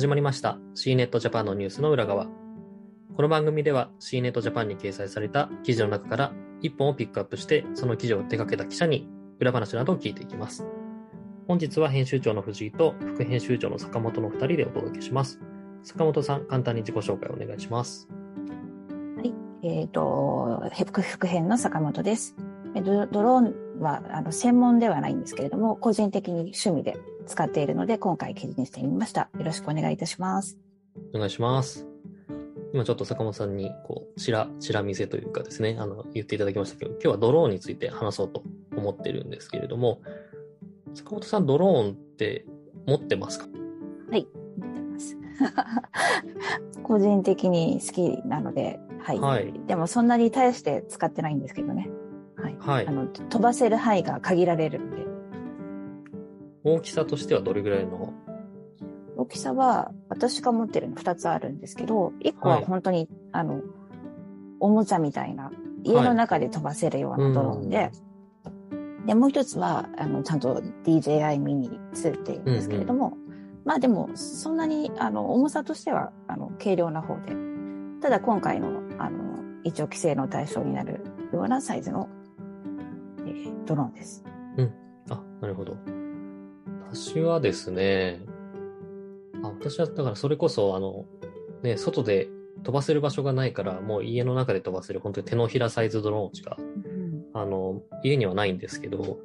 始まりました C ネットジャパンのニュースの裏側。この番組では C ネットジャパンに掲載された記事の中から一本をピックアップして、その記事を手掛けた記者に裏話などを聞いていきます。本日は編集長の藤井と副編集長の坂本の2人でお届けします。坂本さん、簡単に自己紹介お願いします。はいえっ、と、副副編の坂本です。えドドローンはあの専門ではないんですけれども、個人的に趣味で使っているので、今回記事にしてみました。よろしくお願いいたします。お願いします。今ちょっと坂本さんに、こう、ちら、ちら見せというかですね、あの、言っていただきましたけど、今日はドローンについて話そうと思ってるんですけれども、坂本さん、ドローンって持ってますか？はい、持ってます。個人的に好きなので、はい。はいでもそんなに大して使ってないんですけどね。はい。はいあの、飛ばせる範囲が限られるんで。大きさとしてはどれぐらいの？大きさは、私が持ってるの2つあるんですけど、1個ははい。本当に、あの、おもちゃみたいな、家の中で飛ばせるようなドローンで、で、もう一つは、あの、ちゃんと DJI ミニ2っていうんですけれども、まあでも、そんなに、あの、重さとしては、あの、軽量な方で、ただ今回の、あの、一応規制の対象になるようなサイズの、えードローンです。あ、なるほど。私はですね、あ、私はだからそれこそ、あの、ね、外で飛ばせる場所がないから、もう家の中で飛ばせる本当に手のひらサイズドローンしか、あの、家にはないんですけど、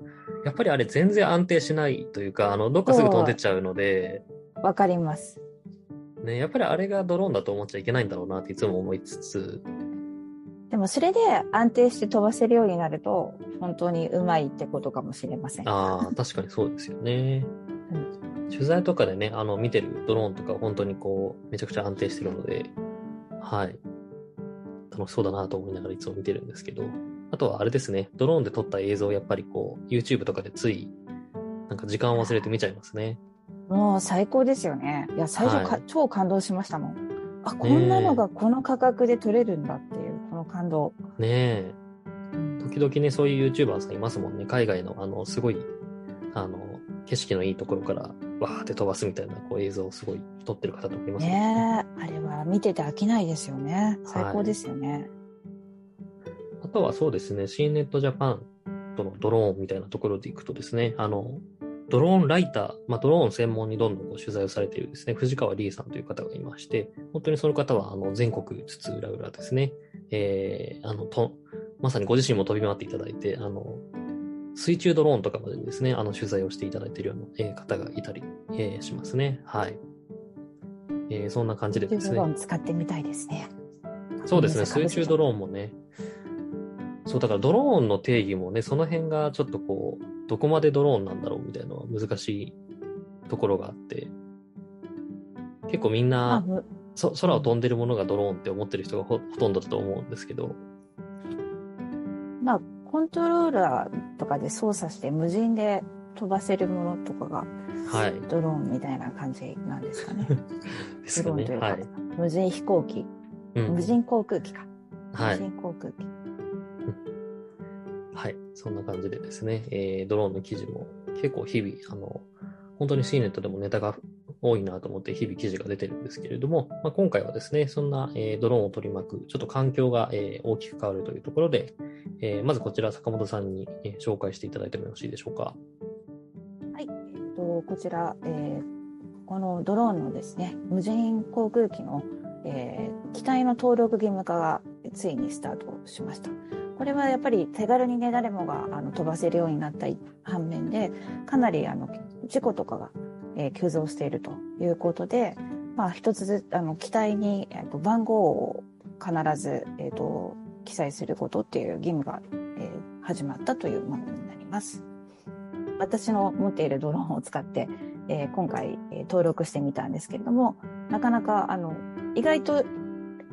やっぱりあれ全然安定しないというか、あの、どっかすぐ飛んでっちゃうので、わかります。ね、やっぱりあれがドローンだと思っちゃいけないんだろうなっていつも思いつつ、でもそれで安定して飛ばせるようになると、本当にうまいってことかもしれません。ああ、確かにそうですよね。取材とかでね、あの、見てるドローンとか本当にこう、めちゃくちゃ安定してるので、はい。楽しそうだなと思いながらいつも見てるんですけど、あとはあれですね、ドローンで撮った映像をやっぱりこう、YouTube とかでつい、なんか時間を忘れて見ちゃいますね。もう最高ですよね。いや、最初か、はい超感動しましたもん。あ、こんなのがこの価格で撮れるんだってねえ。時々ね、そういう YouTuber さんいますもんね。海外の、あの、すごい、あの、景色のいいところから、わーって飛ばすみたいな、こう、映像をすごい撮ってる方とかいますねえ、あれは見てて飽きないですよね。最高ですよね。あとはそうですね、C ネットジャパンとのドローンみたいなところでいくとですね、あの、ドローンライター、まあ、ドローン専門にどんどんこう取材をされているですね、藤川理恵さんという方がいまして、本当にその方はあの全国津々浦々ですね、えー、あの、と、まさにご自身も飛び回っていただいて、あの、水中ドローンとかまでですね、あの取材をしていただいているような、えー方がいたり、えーしますね。はい。えーそんな感じでですねドロー。ン使ってみたいですね。そうですね、水中ドロローンもね。そう、だからドローンの定義もね、その辺がちょっとこう、どこまでドローンなんだろうみたいなのは難しいところがあって、結構みんあな、むそ空を飛んでるものがドローンって思ってる人がほほとんどだと思うんですけど、まあ、コントローラーとかで操作して無人で飛ばせるものとかがはい。ドローンみたいな感じなんですかね。ですかね。ドローンというか、はい。無人飛行機、うん無人航空機か。はい無人航空機。はい。はいそんな感じでですね、えードローンの記事も結構日々、あの、本当に C ネットでもネタが多いなと思って日々記事が出てるんですけれども、まあ、今回はですね、そんな、えードローンを取り巻く、ちょっと環境が、えー大きく変わるというところで、えーまずこちら坂本さんに、えー紹介していただいてもよろしいでしょうか。はい。えっ、と、こちら、えーこのドローンのですね、無人航空機の、えー機体の登録義務化がついにスタートしました。これはやっぱり手軽にね、誰もがあの飛ばせるようになった反面で、かなりあの事故とかが、えー急増しているということで、まあ一つずつ、あの、機体に、えーと番号を必ず、えっ、と、記載することっていう義務が、えー始まったというものになります。私の持っているドローンを使って、えー今回、えー登録してみたんですけれども、なかなか、あの、意外と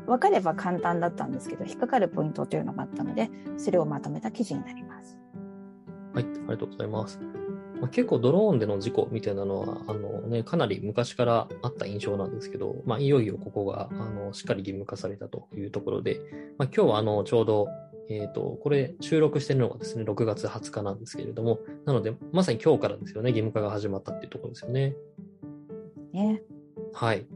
分かれば簡単だったんですけど、引っかかるポイントというのがあったので、それをまとめた記事になります。はい、ありがとうございます。まあ、結構ドローンでの事故みたいなのは、あのね、かなり昔からあった印象なんですけど、まあ、いよいよここが、あの、しっかり義務化されたというところで、まあ、今日はあの、ちょうど、えっ、と、これ収録してるのがですね、6月20日なんですけれども、なので、まさに今日からですよね、義務化が始まったっていうところですよね。ね。はい。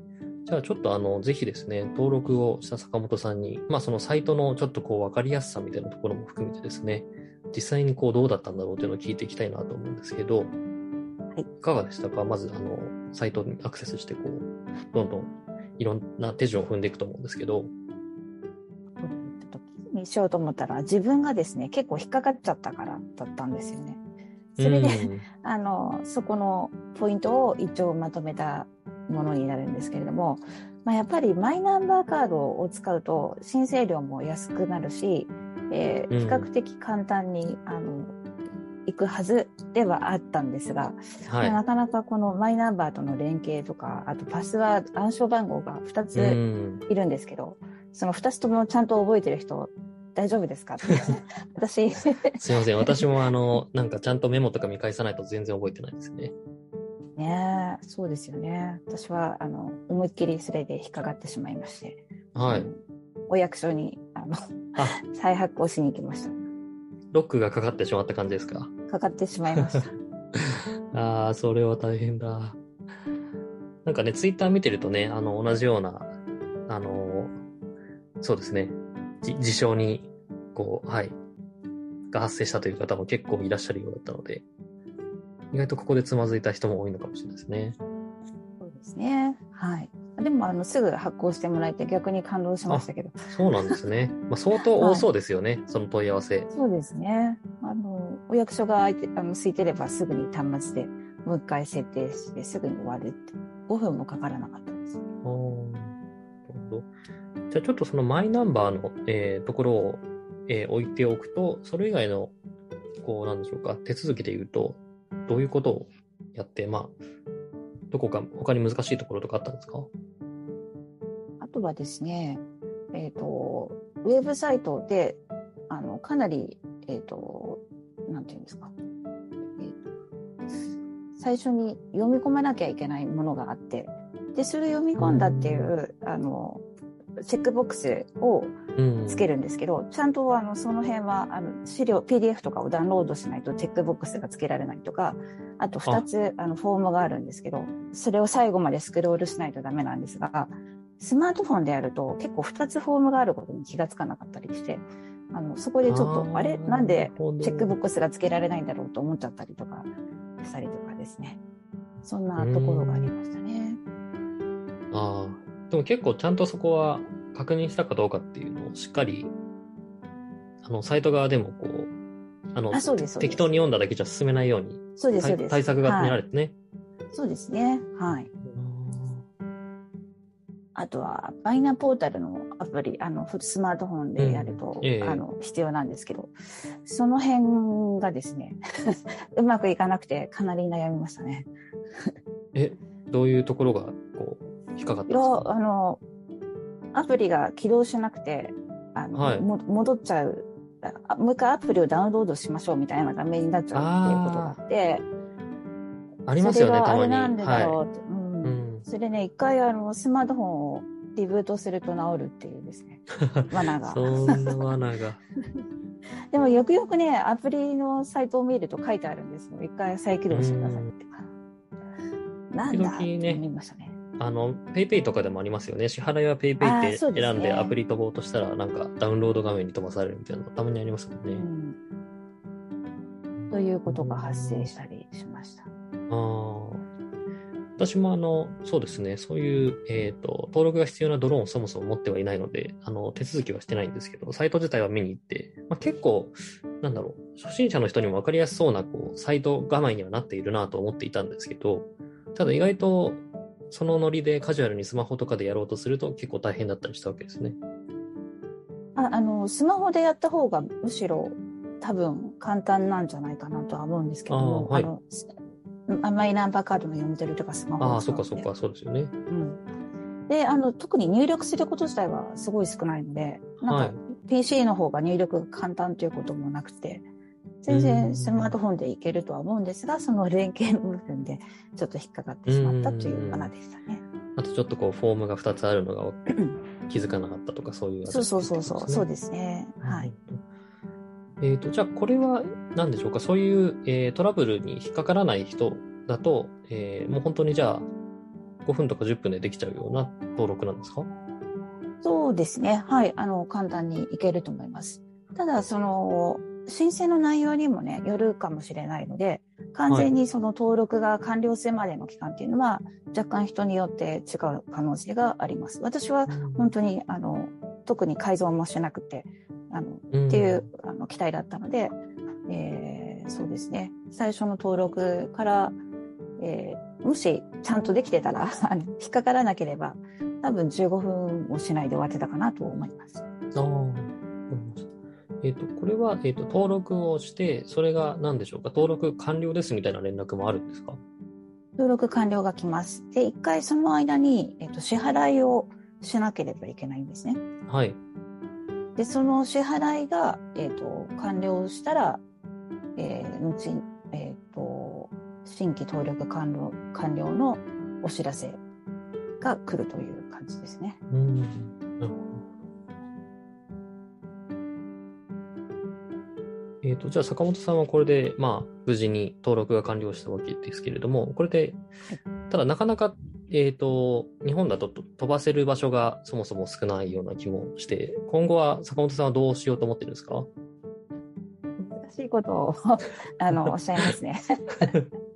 じゃあちょっとあの、ぜひですね、登録をした坂本さんに、まあそのサイトのちょっとこう分かりやすさみたいなところも含めてですね、実際にこうどうだったんだろうというのを聞いていきたいなと思うんですけど、はい。いかがでしたか？まずあの、サイトにアクセスしてこう、どんどんいろんな手順を踏んでいくと思うんですけど、にしようと思ったら、自分がですね、結構引っかかっちゃったからだったんですよね。それで、うん。あの、そこのポイントを一応まとめたものになるんですけれども、まあ、やっぱりマイナンバーカードを使うと申請料も安くなるし、えーうん比較的簡単に、あの、行くはずではあったんですが、はい。なかなかこのマイナンバーとの連携とか、あとパスワード、暗証番号が2うつん。いるんですけど、その2つともちゃんと覚えてる人、大丈夫ですか 私、すいません。私もあの、なんかちゃんとメモとか見返さないと全然覚えてないですね。ねえ、そうですよね。私は、あの、思いっきりそれで引っかかってしまいまして、はい。お役所に、あの、あ、再発行しに行きました。ロックがかかってしまった感じですか？かかってしまいました。ああ、それは大変だ。なんかね、ツイッター見てるとね、あの、同じような、あの、そうですね、じ事象に、こう、はい、が発生したという方も結構いらっしゃるようだったので、意外とここでつまずいた人も多いのかもしれないですね。そうですね。はい。でも、あの、すぐ発行してもらえて逆に感動しましたけど。そうなんですね。まあ、相当多そうですよね、その問い合わせ。そうですね。あの、お役所が空いて、あの、空いてればすぐに端末でもう一回設定してすぐに終わるって。5分もかからなかったです。お。じゃあちょっとそのマイナンバーの、えーところを、えー置いておくと、それ以外の、こうなんでしょうか、手続きで言うと、どういうことをやって、まあ、どこか他に難しいところとかあったんですか？あとはですね、えっ、と、ウェブサイトで、あの、かなり、えっ、と、なんていうんですか？えーと最初に読み込まなきゃいけないものがあって、で、それを読み込んだっていう、あの、チェックボックスをうん。つけるんですけど、ちゃんとあのその辺はあの資料、PDF とかをダウンロードしないとチェックボックスがつけられないとか、あと2つあのフォームがあるんですけど、それを最後までスクロールしないとダメなんですが、スマートフォンでやると結構2つフォームがあることに気がつかなかったりして、あのそこでちょっと、ーあれ？なんでチェックボッククスがつけられないんだろうと思っちゃったりとかしたりとかですね。そんなところがありましたね。ああ。でも結構ちゃんとそこは確認したかどうかっていうのをしっかり、あの、サイト側でもこう、あの、あ適当に読んだだけじゃ進めないように、そうです、そう対です。対策が練らはいれてね。そうですね。はい。あとは、バイナポータルのアプリ、あの、スマートフォンでやると、うんええあの、必要なんですけど、その辺がですね、うまくいかなくて、かなり悩みましたね。え、どういうところが、引っかかったんです、か？あの、アプリが起動しなくて、あの、はいも戻っちゃうあ。もう一回アプリをダウンロードしましょうみたいな画面になっちゃうっていうことがあって、ありますよね、それがたまに。あれなんでだろはううんい。うん。それでね、一回あの、スマートフォンをリブートすると治るっていうですね、罠が。そんな罠が。でもよくよくね、アプリのサイトを見ると書いてあるんですよ。一回再起動してくださいって。なんだって思いましたね。あの、 PayPay とかでもありますよね。支払いは PayPay あって選んでアプリ飛ぼうとしたら、なんかダウンロード画面に飛ばされるみたいなのたまにありますもんね。うん。ということが発生したりしました。ああ。私もあの、そうですね、そういう、えっ、と、登録が必要なドローンをそもそも持ってはいないので、あの、手続きはしてないんですけど、サイト自体は見に行って、まあ、結構、なんだろう、初心者の人にも分かりやすそうな、こう、サイト画面にはなっているなと思っていたんですけど、ただ意外と、そのノリでカジュアルにスマホとかでやろうとすると結構大変だったりしたわけですね。ああの、スマホでやった方がむしろ多分簡単なんじゃないかなとは思うんですけどはいのすマイナンバーカードの読み取りとかスマホあそっかそっか、そうですよね。うん。で、あの、特に入力すること自体はすごい少ないので、はいなんか PC の方が入力が簡単ということもなくて、全然スマートフォンでいけるとは思うんですが、その連携の部分でちょっと引っかかってしまったという罠でしたね。あとちょっとこう、フォームが2つあるのが 気づかなかったとか、そういう、そうそうそうそう、そうでですね。はい。えっ、と、じゃあこれは何でしょうか？そういう、えートラブルに引っかからない人だと、えーもう本当にじゃあ、5分とか10分でできちゃうような登録なんですか？そうですね。はい。あの、簡単にいけると思います。ただ、その、申請の内容にもね、よるかもしれないので、完全にその登録が完了するまでの期間っていうのは、若干人によって違う可能性があります。私は本当に、あの、特に改造もしなくて、あの、うんっていうあの期待だったので、えーそうですね。最初の登録から、えーもしちゃんとできてたら、引っかからなければ、多分15分もしないで終わってたかなと思います。あ。えっ、と、これは、えっ、と、登録をして、それが何でしょうか？登録完了ですみたいな連絡もあるんですか？登録完了が来ます。で、一回その間に、えっと、支払いをしなければいけないんですね。はい。で、その支払いが、えっと、完了したら、えー、後に、えっと、新規登録完了、完了のお知らせが来るという感じですね。うん。えっ、と、じゃあ坂本さんはこれで、まあ、無事に登録が完了したわけですけれども、これで、ただなかなか、えっ、と、日本だとと飛ばせる場所がそもそも少ないような気もして、今後は坂本さんはどうしようと思ってるんですか？難しいことを あのおっしゃいますね。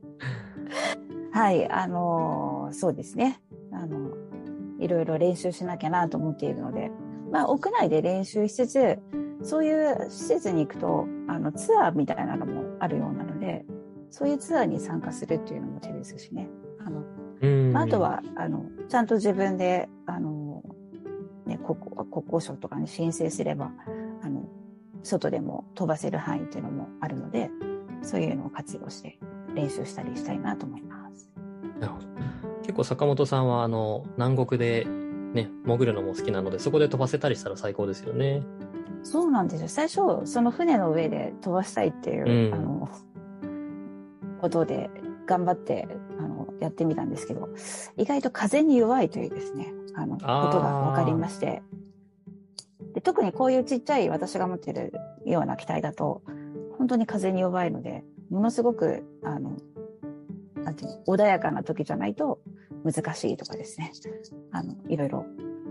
はい、あのそうですね。あのいろいろ練習しなきゃなと思っているので、まあ屋内で練習しつつ、そういう施設に行くとあのツアーみたいなのもあるようなので、そういうツアーに参加するっていうのも手ですしね。あのうん。まあ、あとはあのちゃんと自分であの、ね、国国交省とかに申請すればあの外でも飛ばせる範囲っていうのもあるのでそういうのを活用して練習したりしたいなと思います。なるほど。結構坂本さんは、あの、南国で、ね、潜るのも好きなので、そこで飛ばせたりしたら最高ですよね。そうなんですよ。最初その船の上で飛ばしたいっていう、うん。あのことで頑張ってあのやってみたんですけど意外と風に弱いというですねあのことが分かりまして。で特にこういうちっちゃい私が持ってるような機体だと本当に風に弱いのでものすごくあのなんていうの穏やかな時じゃないと難しいとかですね。あのいろいろ。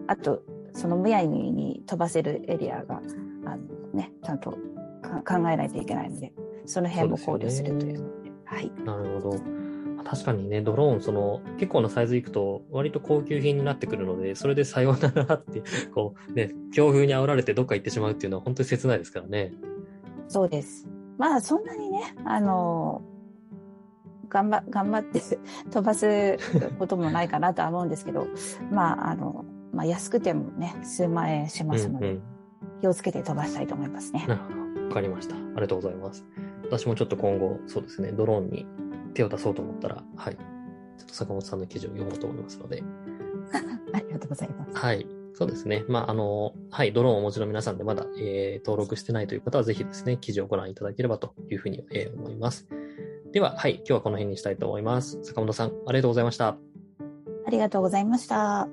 あとそのむやみに飛ばせるエリアがあの、ね、ちゃんとか考えないといけないのでその辺も考慮するというのではいなるほど。まあ確かにね、ドローン、その、結構なサイズいくと、割と高級品になってくるので、それでさようならって、こう、ね、強風に煽られてどっか行ってしまうっていうのは本当に切ないですからね。そうです。まあそんなにね、あの、頑張頑張って 飛ばすこともないかなとは思うんですけど、まああの、まあ安くてもね、数万円しますので、うんうん。気をつけて飛ばしたいと思いますね。なるほど。わかりました。ありがとうございます。私もちょっと今後、そうですね、ドローンに手を出そうと思ったら、はい。ちょっと坂本さんの記事を読もうと思いますので、ありがとうございます。はい。そうですね。まあ、あの、はい、ドローンをお持ちの皆さんでまだ、えー登録してないという方は、ぜひですね、記事をご覧いただければというふうに、えー思います。では、はい、今日はこの辺にしたいと思います。坂本さん、ありがとうございました。ありがとうございました。